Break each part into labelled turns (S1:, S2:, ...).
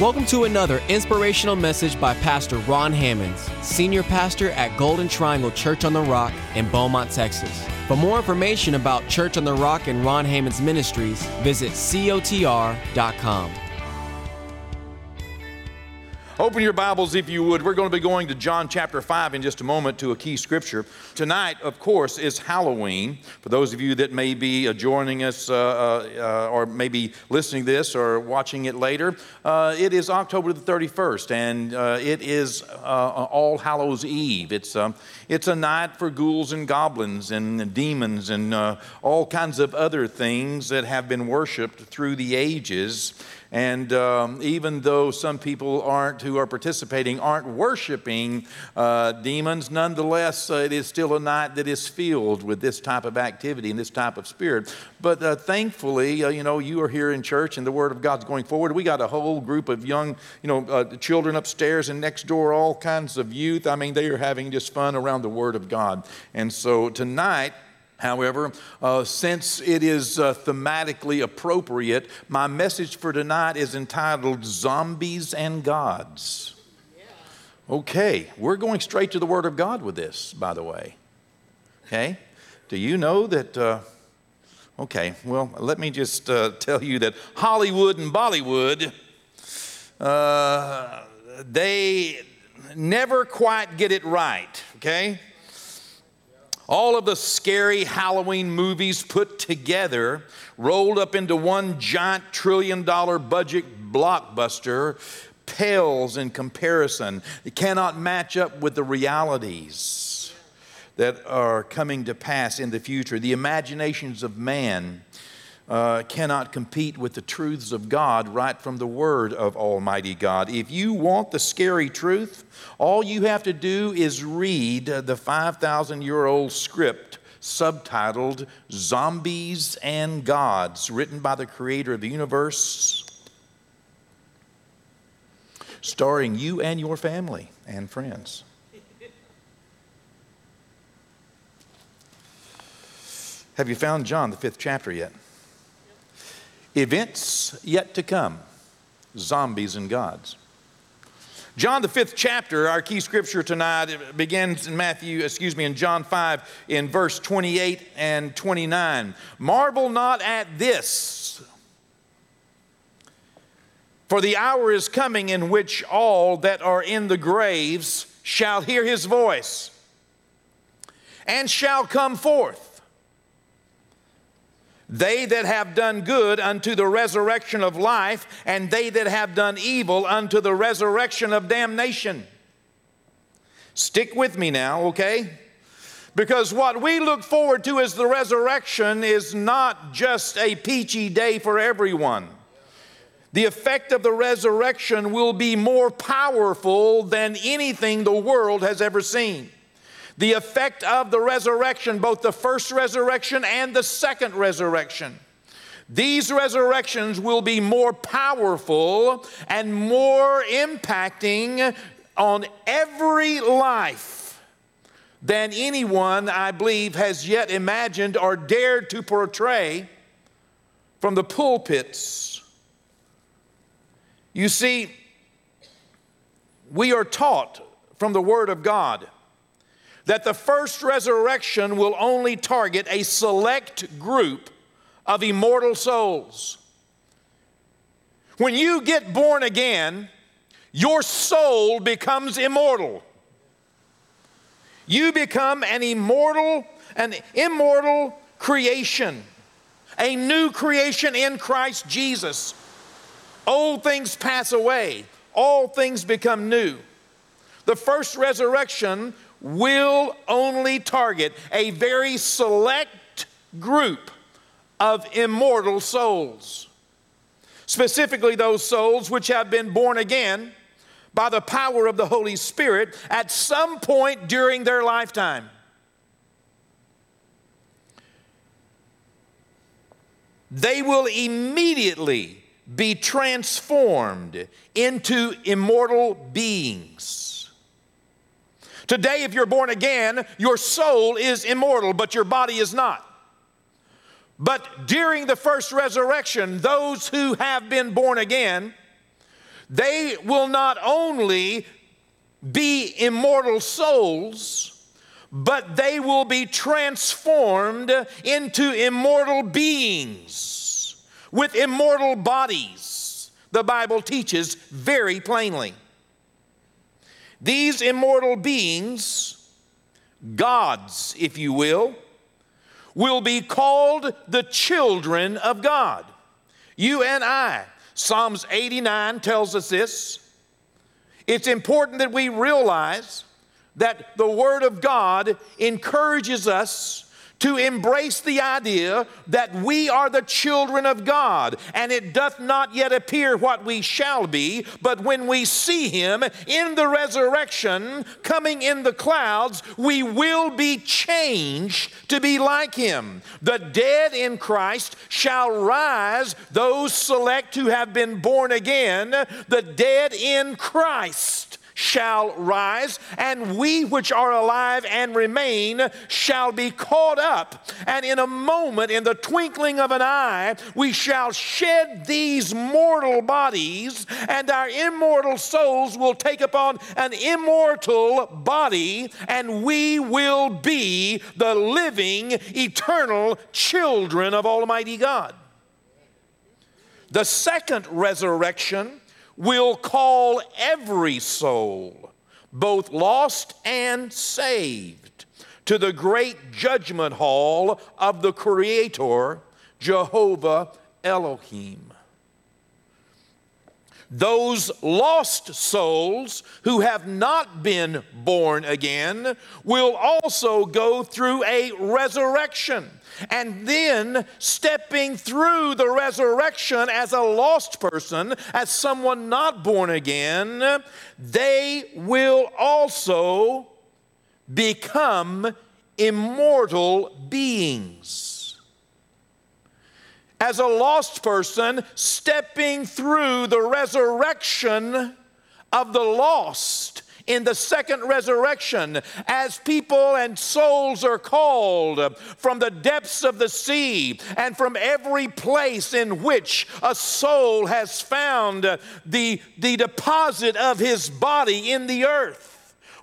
S1: Welcome to another inspirational message by Pastor Ron Hammonds, Senior Pastor at Golden Triangle Church on the Rock in Beaumont, Texas. For more information about Church on the Rock and Ron Hammonds Ministries, visit cotr.com.
S2: Open your Bibles if you would. We're going to be going to John chapter 5 in just a moment to a key scripture. Tonight, of course, is Halloween. For those of you that may be uh, joining us uh, uh, or maybe listening to this or watching it later, uh, it is October the 31st and uh, it is uh, All Hallows Eve. It's, um, it's a night for ghouls and goblins and demons and all kinds of other things that have been worshiped through the ages. And um, even though some people aren't, who are participating, aren't worshiping uh, demons, nonetheless, uh, it is still a night that is filled with this type of activity and this type of spirit. But uh, thankfully, uh, you know, you are here in church and the Word of God's going forward. We got a whole group of young, you know, uh, children upstairs and next door, all kinds of youth. I mean, they are having just fun around the Word of God. And so tonight, However, uh, since it is uh, thematically appropriate, my message for tonight is entitled Zombies and Gods. Okay, we're going straight to the Word of God with this, by the way. Okay? Do you know that? Uh, okay, well, let me just uh, tell you that Hollywood and Bollywood, uh, they never quite get it right, okay? All of the scary Halloween movies put together, rolled up into one giant trillion dollar budget blockbuster, pales in comparison. It cannot match up with the realities that are coming to pass in the future. The imaginations of man uh, cannot compete with the truths of God right from the Word of Almighty God. If you want the scary truth, all you have to do is read the 5,000 year old script subtitled Zombies and Gods, written by the creator of the universe, starring you and your family and friends. Have you found John, the fifth chapter, yet? Events yet to come, zombies and gods. John, the fifth chapter, our key scripture tonight begins in Matthew, excuse me, in John 5, in verse 28 and 29. Marvel not at this, for the hour is coming in which all that are in the graves shall hear his voice and shall come forth they that have done good unto the resurrection of life, and they that have done evil unto the resurrection of damnation. Stick with me now, okay? Because what we look forward to as the resurrection is not just a peachy day for everyone. The effect of the resurrection will be more powerful than anything the world has ever seen the effect of the resurrection, both the first resurrection and the second resurrection. These resurrections will be more powerful and more impacting on every life than anyone, I believe, has yet imagined or dared to portray from the pulpits. You see, we are taught from the Word of God that the first resurrection will only target a select group of immortal souls. When you get born again, your soul becomes immortal. You become an immortal, an immortal creation, a new creation in Christ Jesus. Old things pass away, all things become new. The first resurrection will only target a very select group of immortal souls. Specifically, those souls which have been born again by the power of the Holy Spirit at some point during their lifetime. They will immediately be transformed into immortal beings. Today, if you're born again, your soul is immortal, but your body is not. But during the first resurrection, those who have been born again, they will not only be immortal souls, but they will be transformed into immortal beings with immortal bodies, the Bible teaches very plainly. These immortal beings, gods, if you will, will be called the children of God. You and I. Psalms 89 tells us this. It's important that we realize that the Word of God encourages us to embrace the idea that we are the children of God, and it doth not yet appear what we shall be, but when we see Him in the resurrection, coming in the clouds, we will be changed to be like Him. The dead in Christ shall rise, those select who have been born again, the dead in Christ shall rise, and we which are alive and remain shall be caught up. And in a moment, in the twinkling of an eye, we shall shed these mortal bodies, and our immortal souls will take upon an immortal body, and we will be the living, eternal children of Almighty God. The second resurrection will call every soul, both lost and saved, to the great judgment hall of the Creator, Jehovah Elohim. Those lost souls who have not been born again will also go through a resurrection. And then stepping through the resurrection as a lost person, as someone not born again, they will also become immortal beings. As a lost person, stepping through the resurrection of the lost in the second resurrection as people and souls are called from the depths of the sea and from every place in which a soul has found the, the deposit of his body in the earth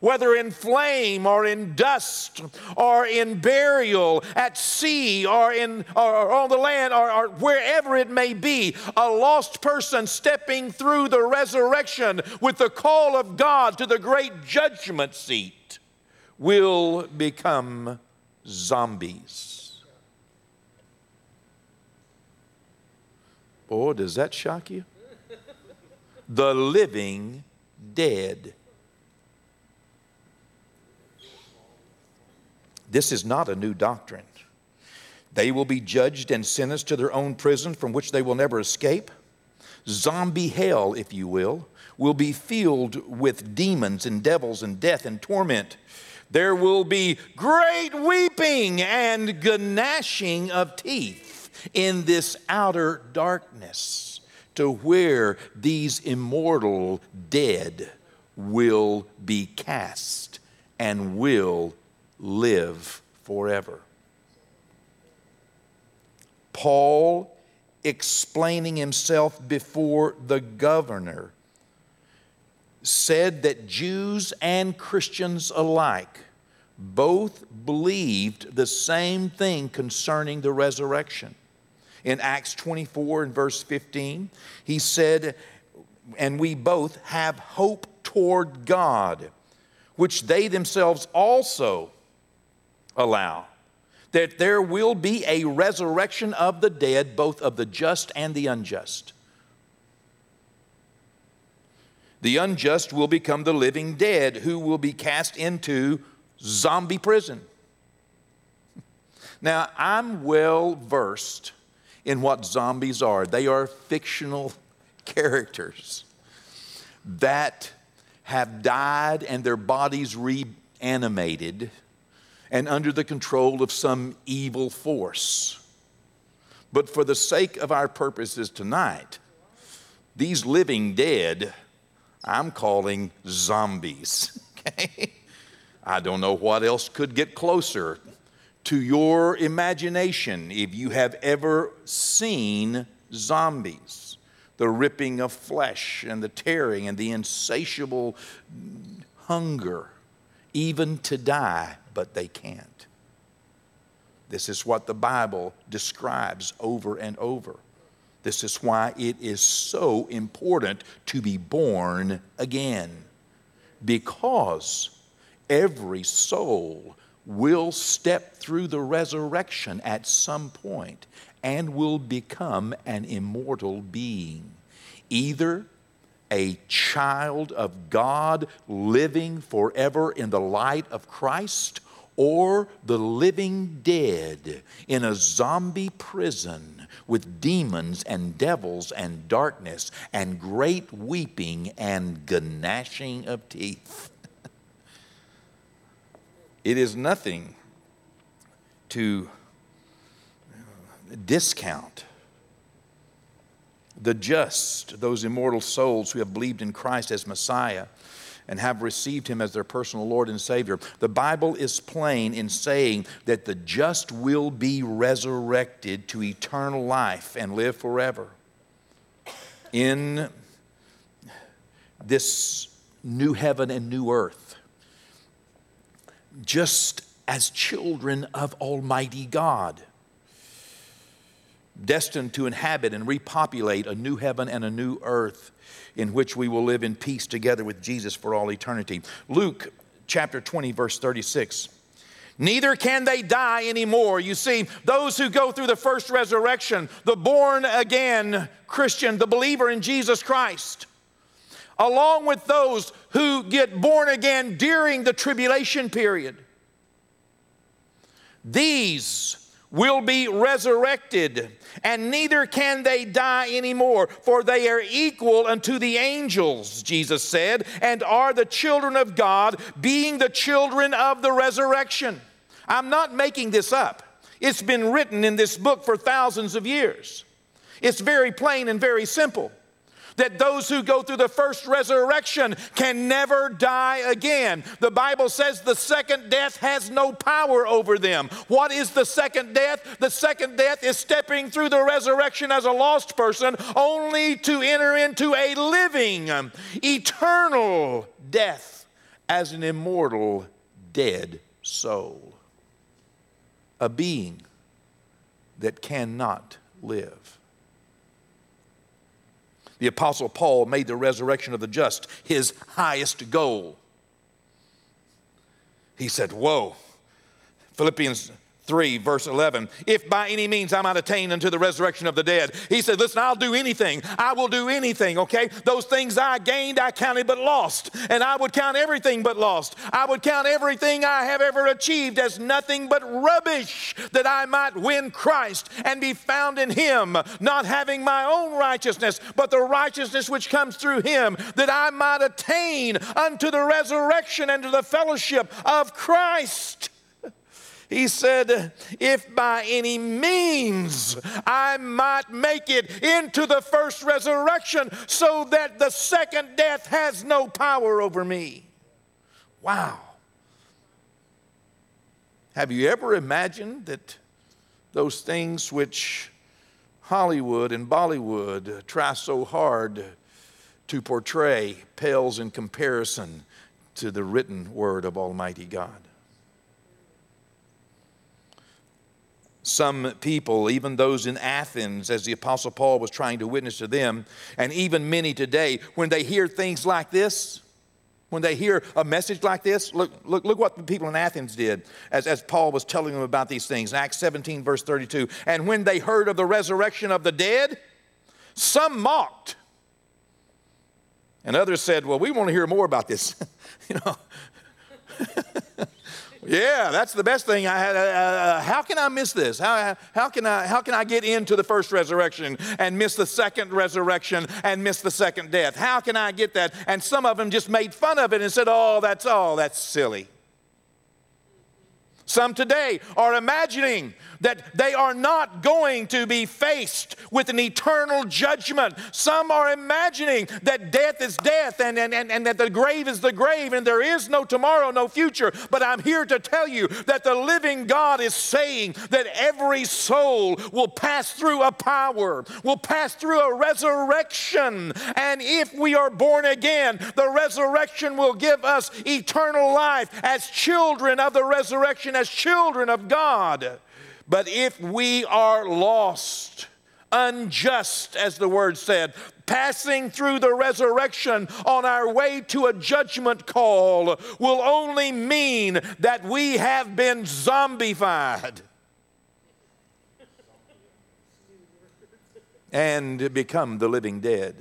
S2: whether in flame or in dust or in burial, at sea or, in, or on the land or, or wherever it may be, a lost person stepping through the resurrection with the call of God to the great judgment seat will become zombies. Oh, does that shock you? The living dead. This is not a new doctrine. They will be judged and sentenced to their own prison from which they will never escape. Zombie hell, if you will, will be filled with demons and devils and death and torment. There will be great weeping and gnashing of teeth in this outer darkness to where these immortal dead will be cast and will live forever. Paul explaining himself before the governor said that Jews and Christians alike both believed the same thing concerning the resurrection. In Acts 24 and verse 15, he said, And we both have hope toward God, which they themselves also allow that there will be a resurrection of the dead, both of the just and the unjust. The unjust will become the living dead, who will be cast into zombie prison. Now, I'm well versed in what zombies are. They are fictional characters that have died and their bodies reanimated and under the control of some evil force. But for the sake of our purposes tonight, these living dead, I'm calling zombies. Okay? I don't know what else could get closer to your imagination if you have ever seen zombies. the ripping of flesh and the tearing and the insatiable hunger, even to die, but they can't. This is what the Bible describes over and over. This is why it is so important to be born again. Because every soul will step through the resurrection at some point and will become an immortal being. Either a child of God living forever in the light of Christ, or the living dead in a zombie prison with demons and devils and darkness and great weeping and gnashing of teeth. it is nothing to discount the just, those immortal souls who have believed in Christ as Messiah and have received him as their personal Lord and Savior. The Bible is plain in saying that the just will be resurrected to eternal life and live forever. In this new heaven and new earth, just as children of Almighty God destined to inhabit and repopulate a new heaven and a new earth in which we will live in peace together with Jesus for all eternity. Luke chapter 20, verse 36. Neither can they die anymore. You see, those who go through the first resurrection, the born again Christian, the believer in Jesus Christ, along with those who get born again during the tribulation period, these will be resurrected, and neither can they die anymore, for they are equal unto the angels, Jesus said, and are the children of God, being the children of the resurrection. I'm not making this up. It's been written in this book for thousands of years. It's very plain and very simple that those who go through the first resurrection can never die again. The Bible says the second death has no power over them. What is the second death? The second death is stepping through the resurrection as a lost person only to enter into a living, eternal death as an immortal, dead soul. A being that cannot live. The Apostle Paul made the resurrection of the just his highest goal. He said, Whoa. Philippians 3, verse 11. If by any means I might attain unto the resurrection of the dead. He said, Listen, I'll do anything. I will do anything, okay? Those things I gained, I counted but lost. And I would count everything but lost. I would count everything I have ever achieved as nothing but rubbish that I might win Christ and be found in Him, not having my own righteousness, but the righteousness which comes through Him, that I might attain unto the resurrection and to the fellowship of Christ. He said, If by any means I might make it into the first resurrection so that the second death has no power over me. Wow. Have you ever imagined that those things which Hollywood and Bollywood try so hard to portray pales in comparison to the written word of Almighty God? Some people, even those in Athens, as the Apostle Paul was trying to witness to them, and even many today, when they hear things like this, when they hear a message like this, look, look, look what the people in Athens did as, as Paul was telling them about these things. Acts 17, verse 32. And when they heard of the resurrection of the dead, some mocked. And others said, Well, we want to hear more about this. you know. Yeah, that's the best thing I. Uh, uh, how can I miss this? How, how, can I, how can I get into the first resurrection and miss the second resurrection and miss the second death? How can I get that? And some of them just made fun of it and said, oh, that's all, oh, that's silly. Some today are imagining that they are not going to be faced with an eternal judgment. Some are imagining that death is death and, and, and, and that the grave is the grave and there is no tomorrow, no future. But I'm here to tell you that the living God is saying that every soul will pass through a power, will pass through a resurrection. And if we are born again, the resurrection will give us eternal life as children of the resurrection, as children of God. But if we are lost, unjust, as the word said, passing through the resurrection on our way to a judgment call will only mean that we have been zombified and become the living dead.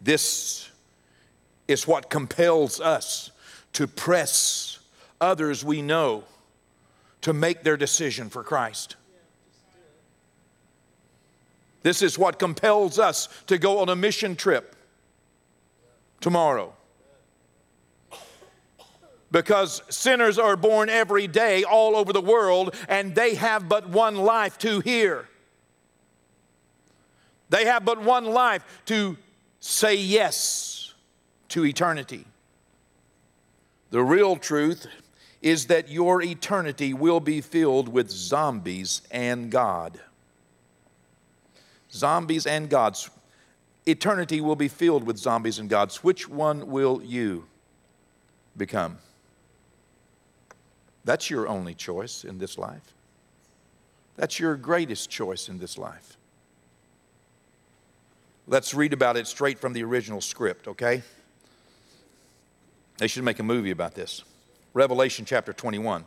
S2: This is what compels us to press others we know to make their decision for Christ. This is what compels us to go on a mission trip tomorrow. Because sinners are born every day all over the world, and they have but one life to hear. They have but one life to say yes to eternity. The real truth is that your eternity will be filled with zombies and God. Zombies and gods. Eternity will be filled with zombies and gods. Which one will you become? That's your only choice in this life. That's your greatest choice in this life. Let's read about it straight from the original script, okay? They should make a movie about this. Revelation chapter 21.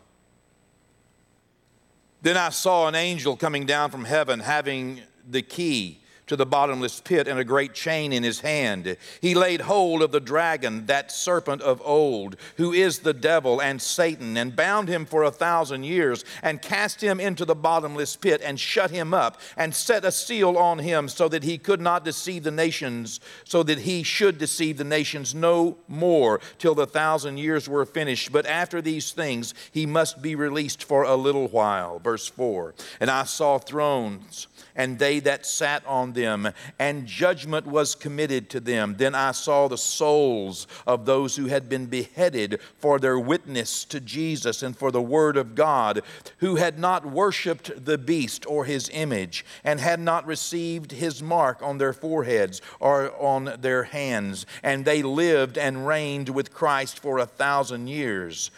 S2: Then I saw an angel coming down from heaven having the key to the bottomless pit and a great chain in his hand. He laid hold of the dragon, that serpent of old, who is the devil and Satan, and bound him for a thousand years, and cast him into the bottomless pit, and shut him up, and set a seal on him, so that he could not deceive the nations, so that he should deceive the nations no more till the thousand years were finished. But after these things, he must be released for a little while. Verse 4 And I saw thrones and they that sat on them, and judgment was committed to them. Then I saw the souls of those who had been beheaded for their witness to Jesus and for the word of God, who had not worshiped the beast or his image, and had not received his mark on their foreheads or on their hands. And they lived and reigned with Christ for a thousand years.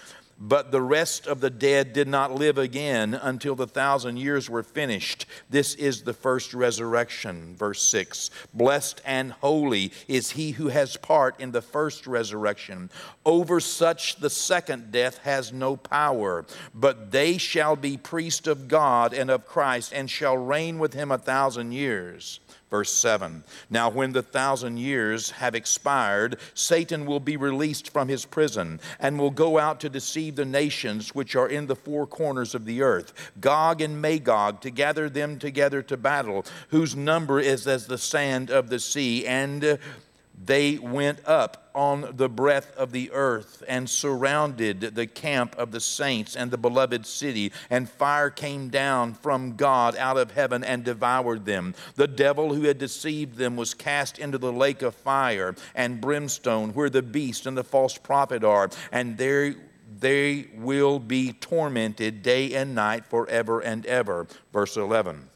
S2: But the rest of the dead did not live again until the thousand years were finished. This is the first resurrection. Verse 6 Blessed and holy is he who has part in the first resurrection. Over such the second death has no power, but they shall be priests of God and of Christ and shall reign with him a thousand years. Verse 7 Now, when the thousand years have expired, Satan will be released from his prison and will go out to deceive the nations which are in the four corners of the earth, Gog and Magog, to gather them together to battle, whose number is as the sand of the sea. And they went up on the breadth of the earth and surrounded the camp of the saints and the beloved city, and fire came down from God out of heaven and devoured them. The devil who had deceived them was cast into the lake of fire and brimstone, where the beast and the false prophet are, and there they will be tormented day and night forever and ever. Verse 11.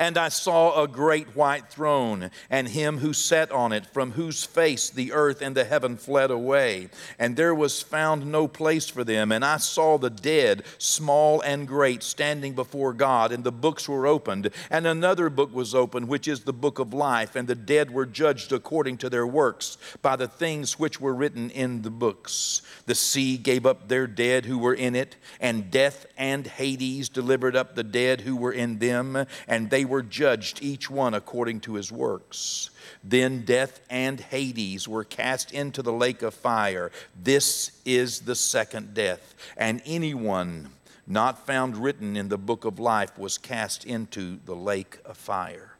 S2: And I saw a great white throne, and him who sat on it, from whose face the earth and the heaven fled away. And there was found no place for them. And I saw the dead, small and great, standing before God, and the books were opened. And another book was opened, which is the book of life. And the dead were judged according to their works by the things which were written in the books. The sea gave up their dead who were in it, and death and Hades delivered up the dead who were in them, and they were judged, each one according to his works. Then death and Hades were cast into the lake of fire. This is the second death. And anyone not found written in the book of life was cast into the lake of fire.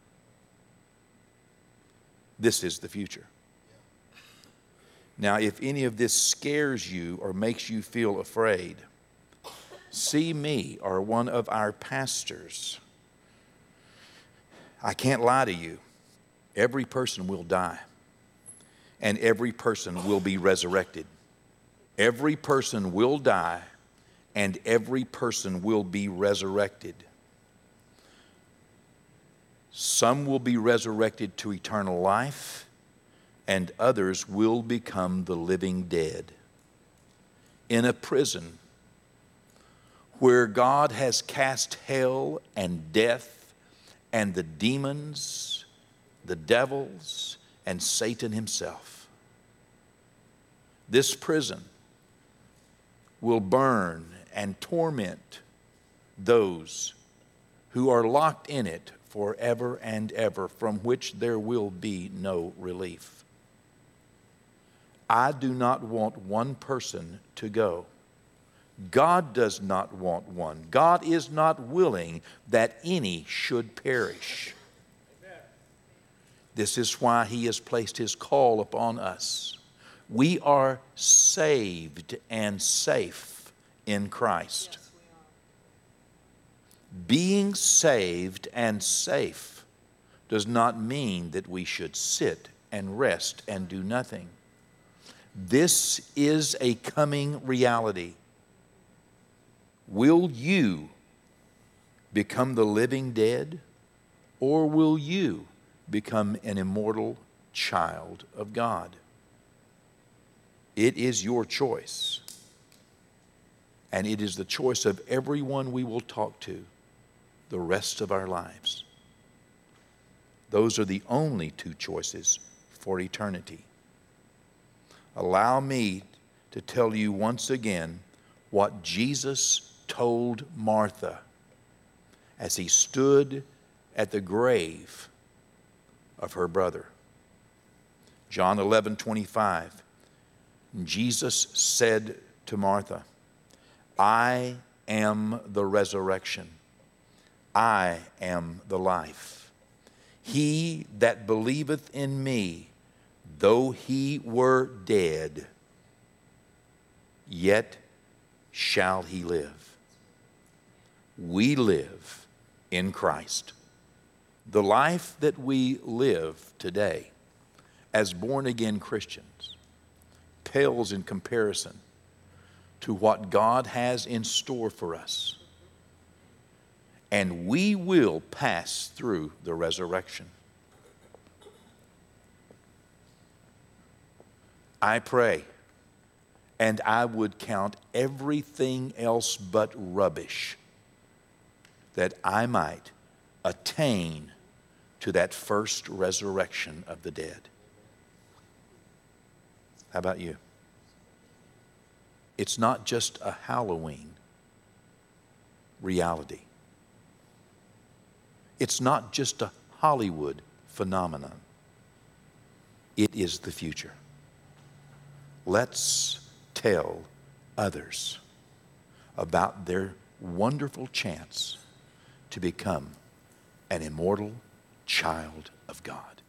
S2: This is the future. Now, if any of this scares you or makes you feel afraid, see me or one of our pastors. I can't lie to you. Every person will die, and every person will be resurrected. Every person will die, and every person will be resurrected. Some will be resurrected to eternal life, and others will become the living dead. In a prison where God has cast hell and death and the demons, the devils, and Satan himself. This prison will burn and torment those who are locked in it forever and ever, from which there will be no relief. I do not want one person to go. God does not want one. God is not willing that any should perish. This is why He has placed His call upon us. We are saved and safe in Christ being saved and safe does not mean that we should sit and rest and do nothing. This is a coming reality. Will you become the living dead, or will you become an immortal child of God? It is your choice. And it is the choice of everyone we will talk to the rest of our lives. Those are the only two choices for eternity. Allow me to tell you once again what Jesus told Martha as he stood at the grave of her brother. John 11 25. Jesus said to Martha, I am the resurrection I am the life. He that believeth in me, though he were dead, yet shall he live. We live in Christ. The life that we live today as born again Christians pales in comparison to what God has in store for us and we will pass through the resurrection. I pray, and I would count everything else but rubbish that I might attain to that first resurrection of the dead. How about you? It's not just a Halloween reality. It's not just a Hollywood phenomenon, it is the future. Let's tell others about their wonderful chance to become an immortal child of God.